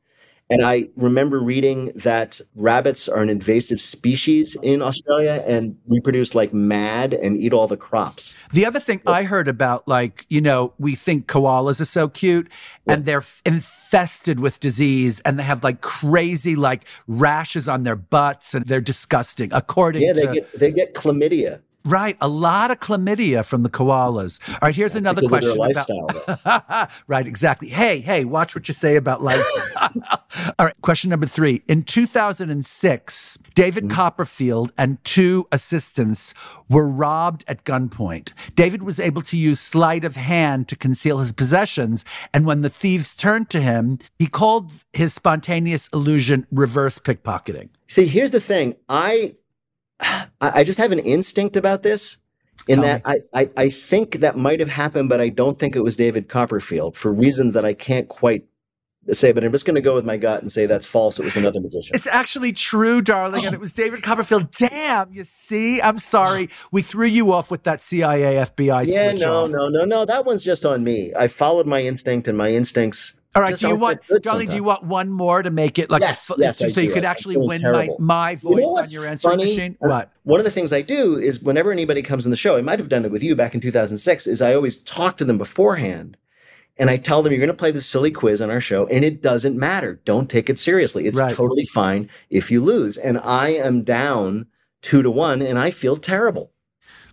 D: And I remember reading that rabbits are an invasive species in Australia and reproduce like mad and eat all the crops.
E: The other thing I heard about, like, you know, we think koalas are so cute and they're f- infested with disease and they have like crazy, like, rashes on their butts and they're disgusting, according to
D: Yeah, they
E: to.
D: get they get chlamydia.
E: Right, a lot of chlamydia from the koalas. All right, here's another
D: of their
E: question
D: lifestyle,
E: about. right, exactly. Hey, hey, watch what you say about life. All right, question number three. In 2006, David
D: Mm-hmm.
E: Copperfield and two assistants were robbed at gunpoint. David was able to use sleight of hand to conceal his possessions, and when the thieves turned to him, he called his spontaneous illusion reverse pickpocketing.
D: See, here's the thing. I I just have an instinct about this. In
E: Tell
D: that I, I, I think that might have happened, but I don't think it was David Copperfield for reasons that I can't quite say. But I'm just going to go with my gut and say that's false. It was another magician.
E: It's actually true, darling, and it was David Copperfield. Damn, you see? I'm sorry. We threw you off with that CIA FBI
D: yeah, no,
E: off.
D: no, no, no. That one's just on me. I followed my instinct, and my instincts.
E: All right, do you want, darling, do you want one more to make it like
D: Yes,
E: a,
D: yes,
E: so
D: I
E: you
D: do.
E: could actually win
D: terrible.
E: my, my
D: You
E: voice
D: know
E: on your answering
D: funny?
E: machine?
D: Uh,
E: What?
D: One of the things I do is whenever anybody comes on the show, I might have done it with you back in 2006, is I always talk to them beforehand and I tell them you're going to play this silly quiz on our show and it doesn't matter. Don't take it seriously. It's
E: Right.
D: totally fine if you lose. And I am down two to one and I feel terrible.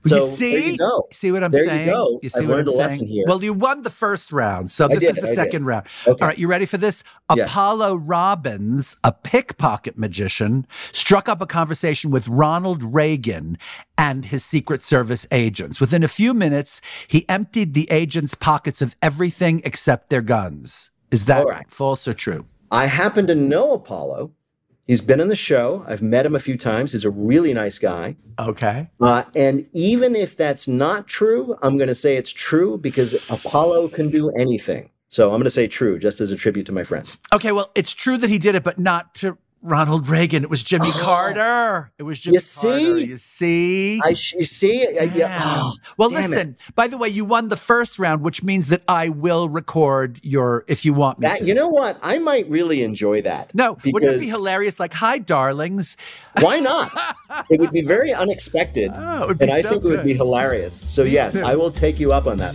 D: So
E: you see,
D: you go.
E: see what I'm
D: There
E: saying?
D: you go.
E: see
D: I've
E: what I'm saying?
D: here.
E: Well, you won the first round, so this is the
D: I did.
E: second round.
D: Okay.
E: All right, you ready for this?
D: Yes.
E: Apollo Robbins, a pickpocket magician, struck up a conversation with Ronald Reagan and his Secret Service agents. Within a few minutes, he emptied the agents' pockets of everything except their guns. Is that
D: right.
E: false or true?
D: I happen to know Apollo. He's been on the show. I've met him a few times. He's a really nice guy.
E: Okay.
D: Uh, and even if that's not true, I'm going to say it's true because Apollo can do anything. So I'm going to say true, just as a tribute to my friend.
E: Okay, well, it's true that he did it, but not to Ronald Reagan. It was Jimmy oh. Carter. It was Jimmy
D: you see?
E: Carter. You see?
D: I, you see? I, yeah. oh,
E: well, listen. It. By the way, you won the first round, which means that I will record your if you want me
D: that,
E: to.
D: You know what? I might really enjoy that.
E: No, because, wouldn't it be hilarious? Like, hi, darlings.
D: Why not? it would be very unexpected, oh, and I think good. it would be hilarious. So me yes, too. I will take you up on that.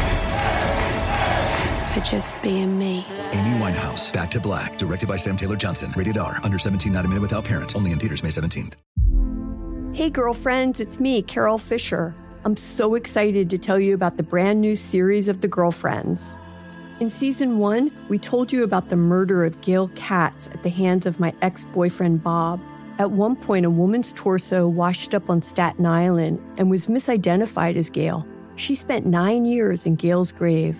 A: for just being me.
B: Amy Winehouse, Back to Black, directed by Sam Taylor Johnson. Rated R, under 17, not a minute without parent. Only in theaters May 17th.
C: Hey, girlfriends, it's me, Carol Fisher. I'm so excited to tell you about the brand new series of The Girlfriends. In season one, we told you about the murder of Gail Katz at the hands of my ex boyfriend, Bob. At one point, a woman's torso washed up on Staten Island and was misidentified as Gail. She spent nine years in Gail's grave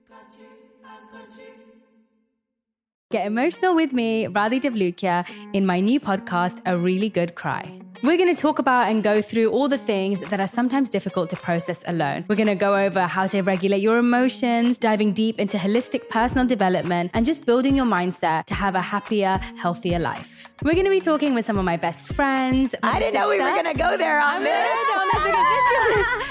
H: Get emotional with me, Radhi Devlukia, in my new podcast, A Really Good Cry. We're going to talk about and go through all the things that are sometimes difficult to process alone. We're going to go over how to regulate your emotions, diving deep into holistic personal development, and just building your mindset to have a happier, healthier life. We're going to be talking with some of my best friends.
I: I didn't know we were going to go there on this.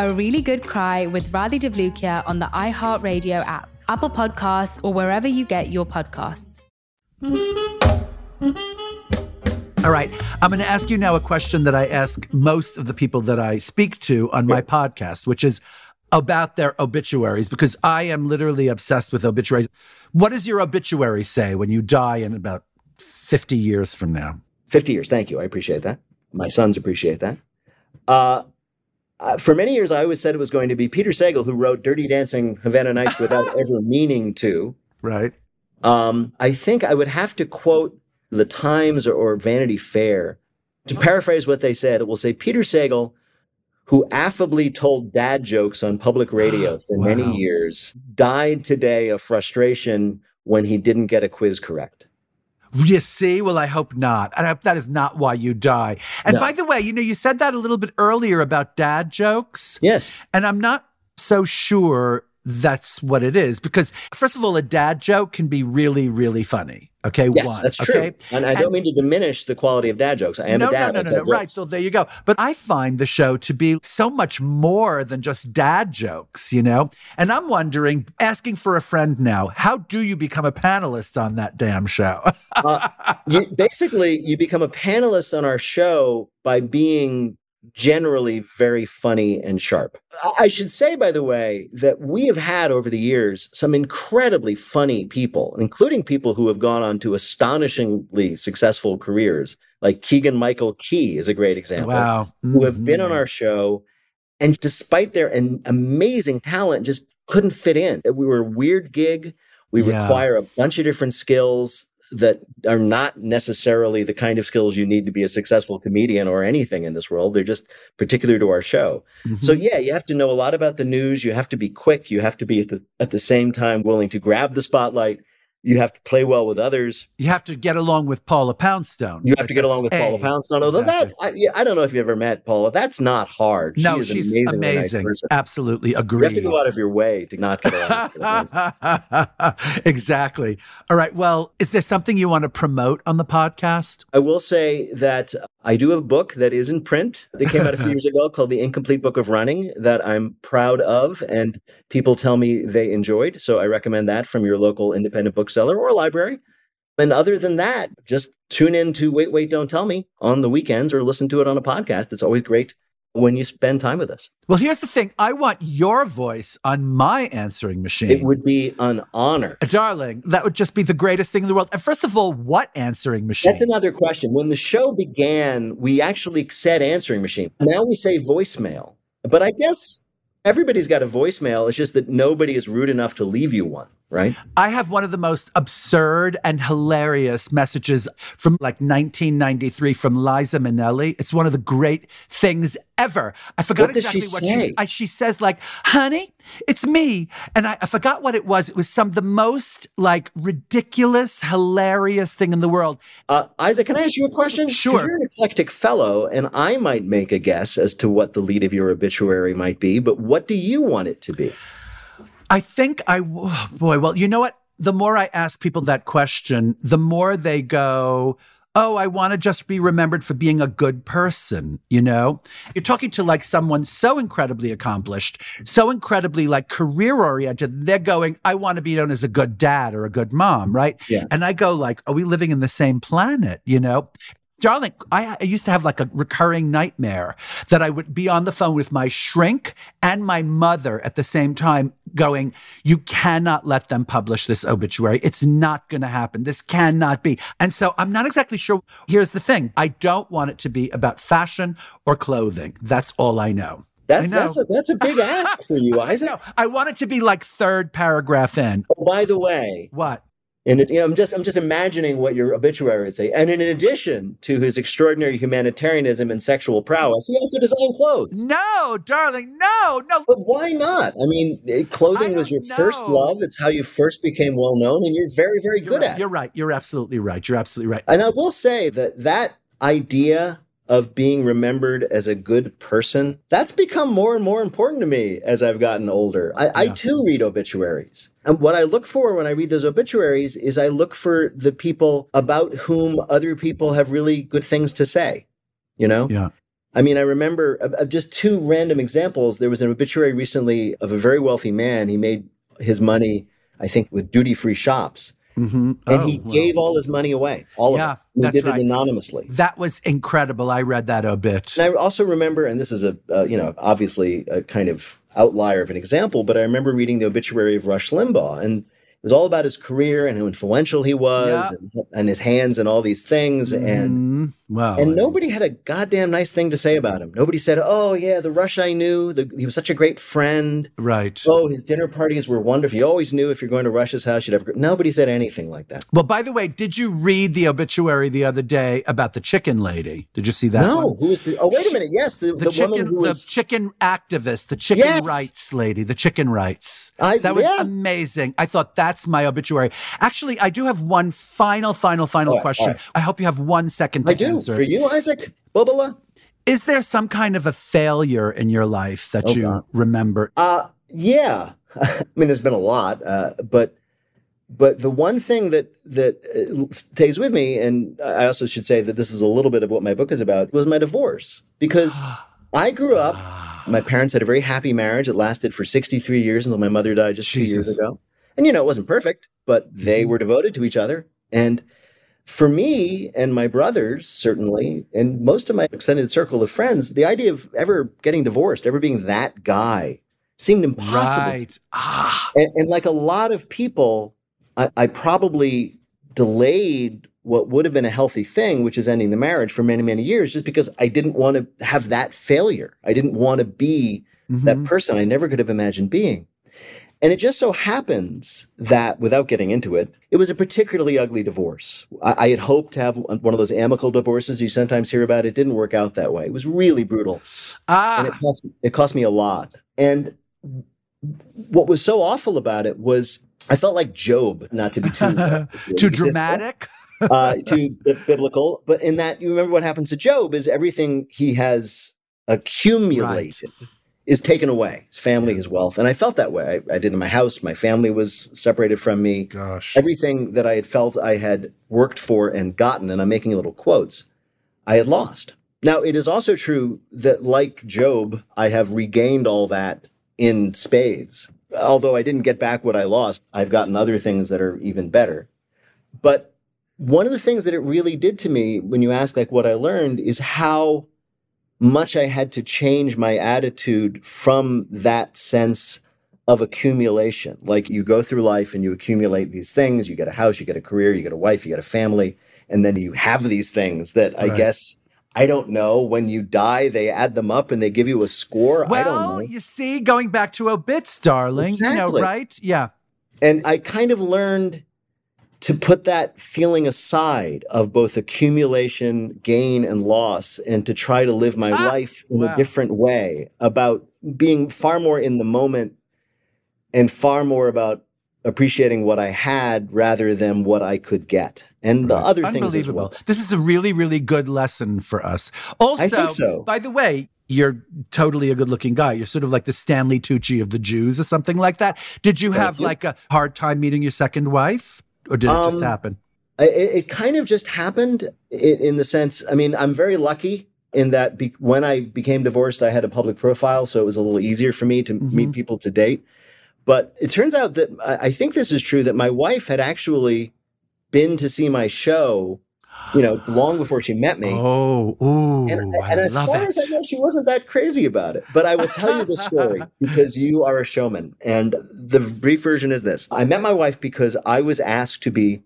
H: A Really Good Cry with Radhi Devlukia on the iHeartRadio app, Apple Podcasts, or wherever you get your podcasts.
E: All right. I'm going to ask you now a question that I ask most of the people that I speak to on my podcast, which is about their obituaries, because I am literally obsessed with obituaries. What does your obituary say when you die in about 50 years from now?
D: 50 years. Thank you. I appreciate that. My sons appreciate that. Uh, uh, for many years, I always said it was going to be Peter Sagal who wrote Dirty Dancing Havana Nights without ever meaning to.
E: Right.
D: Um, I think I would have to quote the Times or, or Vanity Fair. To paraphrase what they said, it will say Peter Sagal, who affably told dad jokes on public radio for wow. many years, died today of frustration when he didn't get a quiz correct.
E: You see? Well, I hope not. And that is not why you die. And no. by the way, you know, you said that a little bit earlier about dad jokes.
D: Yes.
E: And I'm not so sure that's what it is because, first of all, a dad joke can be really, really funny. Okay,
D: yes,
E: one.
D: that's true.
E: Okay?
D: And I don't mean to diminish the quality of dad jokes. I am
E: no,
D: a dad.
E: No, no, no, no. Right. So there you go. But I find the show to be so much more than just dad jokes, you know? And I'm wondering, asking for a friend now, how do you become a panelist on that damn show? uh,
D: you, basically, you become a panelist on our show by being generally very funny and sharp. I should say, by the way, that we have had over the years some incredibly funny people, including people who have gone on to astonishingly successful careers, like Keegan Michael Key is a great example.
E: Wow.
D: Mm-hmm. Who have been on mm-hmm. our show and despite their an amazing talent, just couldn't fit in. We were a weird gig. We
E: Yeah.
D: require a bunch of different skills that are not necessarily the kind of skills you need to be a successful comedian or anything in this world. They're just particular to our show. So
E: Mm-hmm.
D: yeah, you have to know a lot about the news. You have to be quick. You have to be at the at the same time willing to grab the spotlight. You have to play well with others.
E: You have to get along with Paula Poundstone.
D: You have to get along with
E: That's
D: Paula Poundstone. Although
E: Exactly.
D: that, I, yeah, I don't know if you've ever met Paula. That's not hard. She
E: no,
D: is
E: she's
D: amazingly nice
E: amazing.
D: person.
E: Absolutely agree.
D: You have to go out of your way to not get along.
E: exactly. All right. Well, is there something you want to promote on the podcast?
D: I will say that I do have a book that is in print that came out a few years ago called The Incomplete Book of Running that I'm proud of and people tell me they enjoyed. So I recommend that from your local independent bookseller or library. And other than that, just tune in to Wait, Wait, Don't Tell Me on the weekends or listen to it on a podcast. It's always great when you spend time with us.
E: Well, here's the thing. I want your voice on my answering machine.
D: It would be an honor.
E: Uh, darling, that would just be the greatest thing in the world. And first of all, what answering machine?
D: That's another question. When the show began, we actually said answering machine. Now we say voicemail. But I guess everybody's got a voicemail. It's just that nobody is rude enough to leave you one, right?
E: I have one of the most absurd and hilarious messages from like 1993 from Liza Minnelli. It's one of the great things ever. I forgot
D: What does she
E: exactly what
D: say?
E: she I, she says. Like, honey, it's me, and I, I forgot what it was. It was some the most like ridiculous, hilarious thing in the world.
D: Uh, Isaac, can I ask you a question?
E: Sure.
D: You're an eclectic fellow, and I might make a guess as to what the lead of your obituary might be, but what do you want it to be?
E: I think I, oh boy, well, you know what? The more I ask people that question, the more they go, Oh, I want to just be remembered for being a good person. You know, you're talking to like someone so incredibly accomplished, so incredibly like career oriented. They're going, I want to be known as a good dad or a good mom. Right.
D: Yeah.
E: And I go like, are we living in the same planet? You know, Darling, I, I used to have like a recurring nightmare that I would be on the phone with my shrink and my mother at the same time, going, You cannot let them publish this obituary. It's not going to happen. This cannot be. And so I'm not exactly sure. Here's the thing I don't want it to be about fashion or clothing. That's all I know.
D: That's
E: I know.
D: that's a, that's a big ask for you, Isaac.
E: No, I want it to be like third paragraph in.
D: Oh, by the way,
E: What?
D: And it, you know, I'm just I'm just imagining what your obituary would say. And in addition to his extraordinary humanitarianism and sexual prowess, he also designed clothes.
E: No, darling, no, no.
D: But why not? I mean, clothing
E: I
D: was your
E: don't
D: first love. It's how you first became well known, and you're very, very
E: You're
D: good
E: right.
D: at it.
E: You're right. You're absolutely right. You're absolutely right.
D: And I will say that that idea of being remembered as a good person, that's become more and more important to me as I've gotten older. I, I too read obituaries. And what I look for when I read those obituaries is I look for the people about whom other people have really good things to say, you know?
E: Yeah.
D: I mean, I remember of, of just two random examples. There was an obituary recently of a very wealthy man. He made his money, I think, with duty free shops.
E: Mm-hmm.
D: And he gave all his money away, all
E: Yeah,
D: of it. He
E: that's
D: did
E: right.
D: it anonymously.
E: That was incredible. I read that a bit.
D: And I also remember, and this is a, uh, you know, obviously a kind of outlier of an example, but I remember reading the obituary of Rush Limbaugh, and was all about his career and how influential he was,
E: Yeah.
D: and, and his hands and all these things, and
E: Mm, wow.
D: and nobody had a goddamn nice thing to say about him. Nobody said, "Oh yeah, the Rush I knew, the, he was such a great friend."
E: right.
D: Oh, his dinner parties were wonderful. You always knew if you're going to Rush's house, you'd have. Nobody said anything like that.
E: Well, by the way, did you read the obituary the other day about the chicken lady? Did you see that?
D: no,
E: one?
D: who was the? Oh, wait a minute. Yes, the,
E: The,
D: the,
E: chicken,
D: woman who
E: the chicken activist, the chicken
D: Yes.
E: rights lady, the chicken rights.
D: I-
E: that was
D: yeah.
E: amazing. I thought that's my obituary. Actually, I do have one final, final, final
D: right,
E: question.
D: right.
E: I hope you have one second to
D: I do
E: answer.
D: for you, Isaac Bubala.
E: Is there some kind of a failure in your life that
D: Oh,
E: you
D: God.
E: remember?
D: Uh yeah. I mean, there's been a lot, uh, but but the one thing that that uh, stays with me, and I also should say that this is a little bit of what my book is about, was my divorce because I grew up. My parents had a very happy marriage. It lasted for 63 years until my mother died just two years ago. And you know, it wasn't perfect, but they were devoted to each other. And for me and my brothers, certainly, and most of my extended circle of friends, the idea of ever getting divorced, ever being that guy, seemed impossible.
E: Right. Ah.
D: and, and like a lot of people, I, I probably delayed what would have been a healthy thing, which is ending the marriage for many, many years, just because I didn't want to have that failure. I didn't want to be mm-hmm. that person I never could have imagined being. And it just so happens that, without getting into it, it was a particularly ugly divorce. I, I, had hoped to have one of those amicable divorces you sometimes hear about. It didn't work out that way. It was really brutal.
E: Ah.
D: And it cost, it cost me a lot. And what was so awful about it was I felt like Job, not to be too, uh,
E: too dramatic.
D: uh, too biblical, but in that you remember what happens to Job is everything he has accumulated right is taken away his family his wealth. And i felt that way. I, I, did in my house. My family was separated from me.
E: Gosh.
D: Everything that i had felt i had worked for and gotten and i'm making little quotes i had lost. Now it is also true that like job i have regained all that in spades. Although i didn't get back what i lost i've gotten other things that are even better. But one of the things that it really did to me when you ask like what i learned is how much I had to change my attitude from that sense of accumulation. Like you go through life and you accumulate these things, you get a house, you get a career, you get a wife, you get a family, and then you have these things that right. I guess I don't know. When you die, they add them up and they give you a score.
E: Well,
D: I don't know.
E: You see, going back to obits, darling.
D: Exactly.
E: You know, right? Yeah.
D: And I kind of learned to put that feeling aside of both accumulation, gain, and loss, and to try to live my ah, life in wow. a different way about being far more in the moment and far more about appreciating what I had rather than what I could get and right. other things as well.
E: This is a really, really good lesson for us. Also,
D: so.
E: by the way, you're totally a good looking guy. You're sort of like the Stanley Tucci of the Jews or something like that. Did you
D: Thank
E: have
D: you.
E: like a hard time meeting your second wife? Or did it um, just happen?
D: It, it, kind of just happened in, in, the sense. I mean, I'm very lucky in that be, when I became divorced, I had a public profile, so it was a little easier for me to mm-hmm. meet people to date. But it turns out that I think this is true that my wife had actually been to see my show you know, long before she met me.
E: Oh, ooh,
D: and,
E: and
D: as far
E: it.
D: as I know, she wasn't that crazy about it. But I will tell you the story because you are a showman. And the brief version is this I met my wife because I was asked to be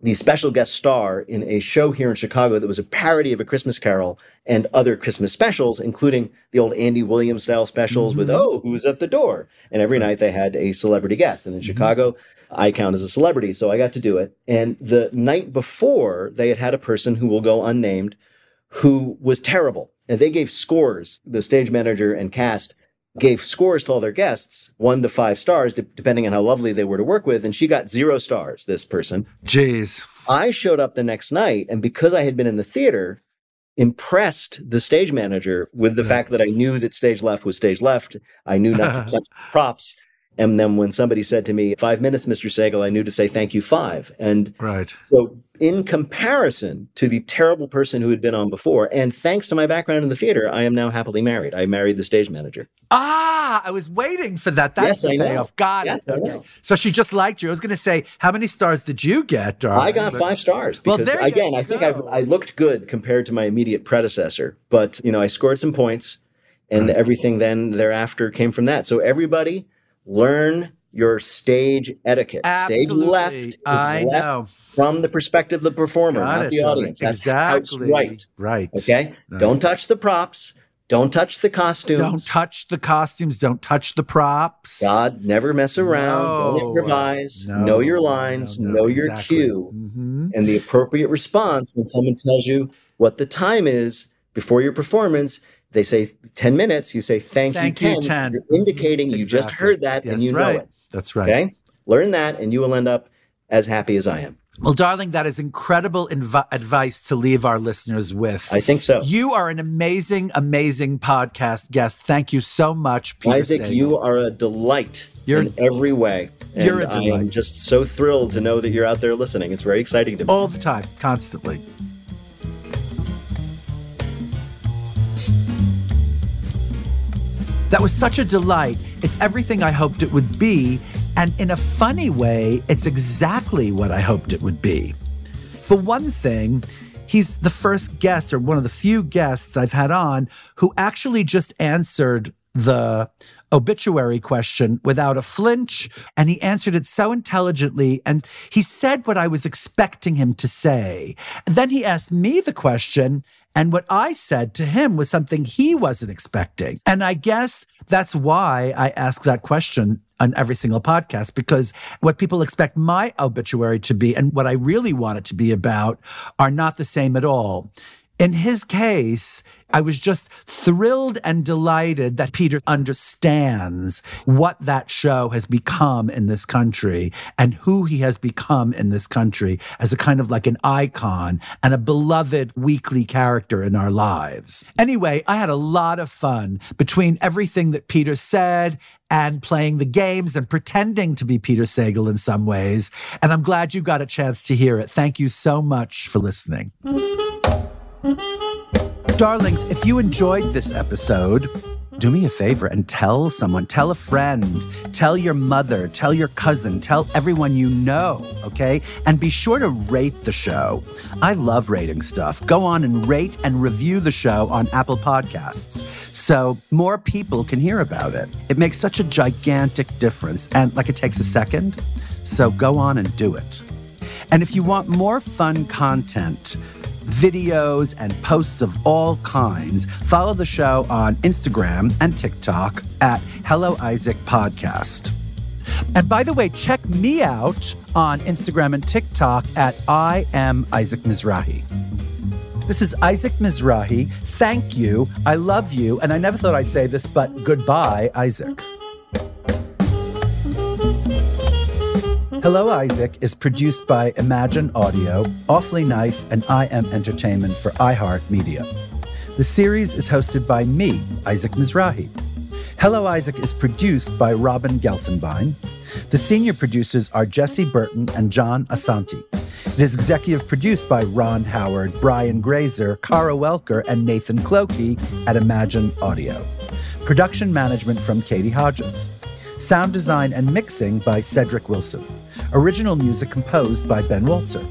D: the special guest star in a show here in Chicago that was a parody of a Christmas Carol and other Christmas specials, including the old Andy Williams style specials mm-hmm. with "Oh, who's at the door?" And every night they had a celebrity guest. And in mm-hmm. Chicago, I count as a celebrity, so I got to do it. And the night before, they had had a person who will go unnamed who was terrible, and they gave scores. The stage manager and cast gave scores to all their guests, one to five stars, de- depending on how lovely they were to work with. And she got zero stars, this person.
E: Jeez.
D: I showed up the next night, and because I had been in the theater, impressed the stage manager with the fact that I knew that stage left was stage left. I knew not to touch props. And then when somebody said to me, five minutes, Mr. Sagal, I knew to say thank you five. And
E: right.
D: so in comparison to the terrible person who had been on before, and thanks to my background in the theater, I am now happily married. I married the stage manager.
E: Ah, I was waiting for that. That's
D: yes,
E: the
D: I
E: payoff. Got
D: yes,
E: it. Okay. So she just liked you. I was going to say, how many stars did you get, darling?
D: I got
E: but...
D: five stars. Because, well, again, I think I, I, looked good compared to my immediate predecessor, but you know, I scored some points, and everything then thereafter came from that. So everybody learn your stage etiquette.
E: Absolutely.
D: Stage left is
E: I
D: left
E: know.
D: from the perspective of the performer,
E: Got
D: not
E: it,
D: the audience. That's
E: exactly.
D: right.
E: Right.
D: Okay.
E: Nice.
D: Don't touch the props. Don't touch the costumes.
E: Don't touch the costumes. Don't touch the props.
D: God, never mess around.
E: No.
D: Don't improvise.
E: No.
D: know your lines.
E: No,
D: know your
E: exactly.
D: cue.
E: Mm-hmm.
D: And the appropriate response when someone tells you what the time is before your performance they say 10 minutes, you say thank,
E: Thank
D: you,
E: you,
D: 10.
E: 10.
D: You're indicating you just heard that
E: Yes,
D: and you
E: right.
D: know it.
E: That's right.
D: Okay? Learn that and you will end up as happy as I am.
E: Well, darling, that is incredible inv- advice to leave our listeners with.
D: I think so.
E: You are an amazing, amazing podcast guest. Thank you so much, Peter
D: Isaac,
E: Sagal.
D: you are a delight
E: You're-
D: in every way. And
E: You're a
D: I am just so thrilled to know that you're out there listening. It's very exciting to me.
E: all the time, constantly. That was such a delight. It's everything I hoped it would be. And in a funny way, it's exactly what I hoped it would be. For one thing, he's the first guest or one of the few guests I've had on who actually just answered the obituary question without a flinch, and he answered it so intelligently. And he said what I was expecting him to say. And then he asked me the question, and what I said to him was something he wasn't expecting. And I guess that's why I ask that question on every single podcast because what people expect my obituary to be and what I really want it to be about are not the same at all. In his case, I was just thrilled and delighted that Peter understands what that show has become in this country and who he has become in this country as a kind of like an icon and a beloved weekly character in our lives. Anyway, I had a lot of fun between everything that Peter said and playing the games and pretending to be Peter Sagal in some ways. And I'm glad you got a chance to hear it. Thank you so much for listening. Darlings, if you enjoyed this episode, do me a favor and tell someone, tell a friend, tell your mother, tell your cousin, tell everyone you know, okay? And be sure to rate the show. I love rating stuff. Go on and rate and review the show on Apple Podcasts so more people can hear about it. It makes such a gigantic difference, and like it takes a second. So go on and do it. And if you want more fun content, videos, and posts of all kinds, follow the show on Instagram and TikTok at Hello Isaac Podcast. And by the way, check me out on Instagram and TikTok at I am Isaac Mizrahi. This is Isaac Mizrahi. Thank you. I love you. And I never thought I'd say this, but goodbye, Isaac. Hello, Isaac is produced by Imagine Audio, Awfully Nice, and I Am Entertainment for iHeartMedia. The series is hosted by me, Isaac Mizrahi. Hello, Isaac is produced by Robin Gelfenbein. The senior producers are Jesse Burton and John Asante. It is executive produced by Ron Howard, Brian Grazer, Kara Welker, and Nathan Clokey at Imagine Audio. Production management from Katie Hodges. Sound design and mixing by Cedric Wilson. Original music composed by Ben Walzer.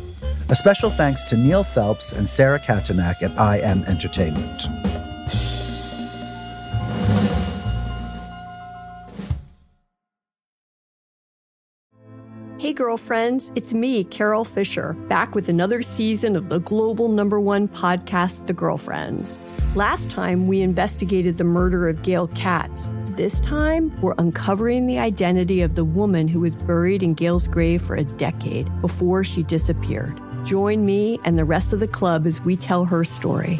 E: A special thanks to Neil Phelps and Sarah Katanak at I Am Entertainment.
C: Hey, girlfriends, it's me, Carol Fisher, back with another season of the global number one podcast, The Girlfriends. Last time, we investigated the murder of Gail Katz. This time, we're uncovering the identity of the woman who was buried in Gail's grave for a decade before she disappeared. Join me and the rest of the club as we tell her story.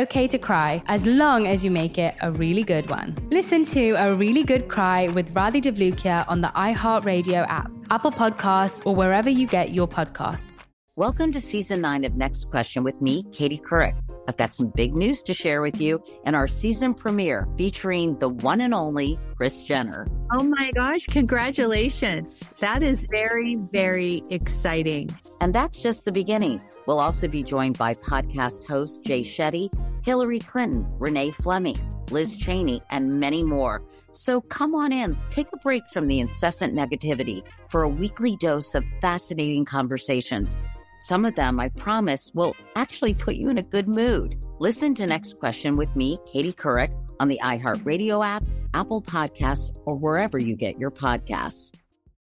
H: okay to cry as long as you make it a really good one. Listen to A Really Good Cry with Radhi Devlukia on the iHeartRadio app. Apple Podcasts, or wherever you get your podcasts.
J: Welcome to season nine of Next Question with me, Katie Couric. I've got some big news to share with you in our season premiere featuring the one and only Kris Jenner.
K: Oh my gosh, congratulations. That is very, very exciting.
J: And that's just the beginning. We'll also be joined by podcast host Jay Shetty, Hillary Clinton, Renee Fleming, Liz Cheney, and many more. So come on in, take a break from the incessant negativity for a weekly dose of fascinating conversations. Some of them, I promise, will actually put you in a good mood. Listen to Next Question with me, Katie Couric, on the iHeartRadio app, Apple Podcasts, or wherever you get your podcasts.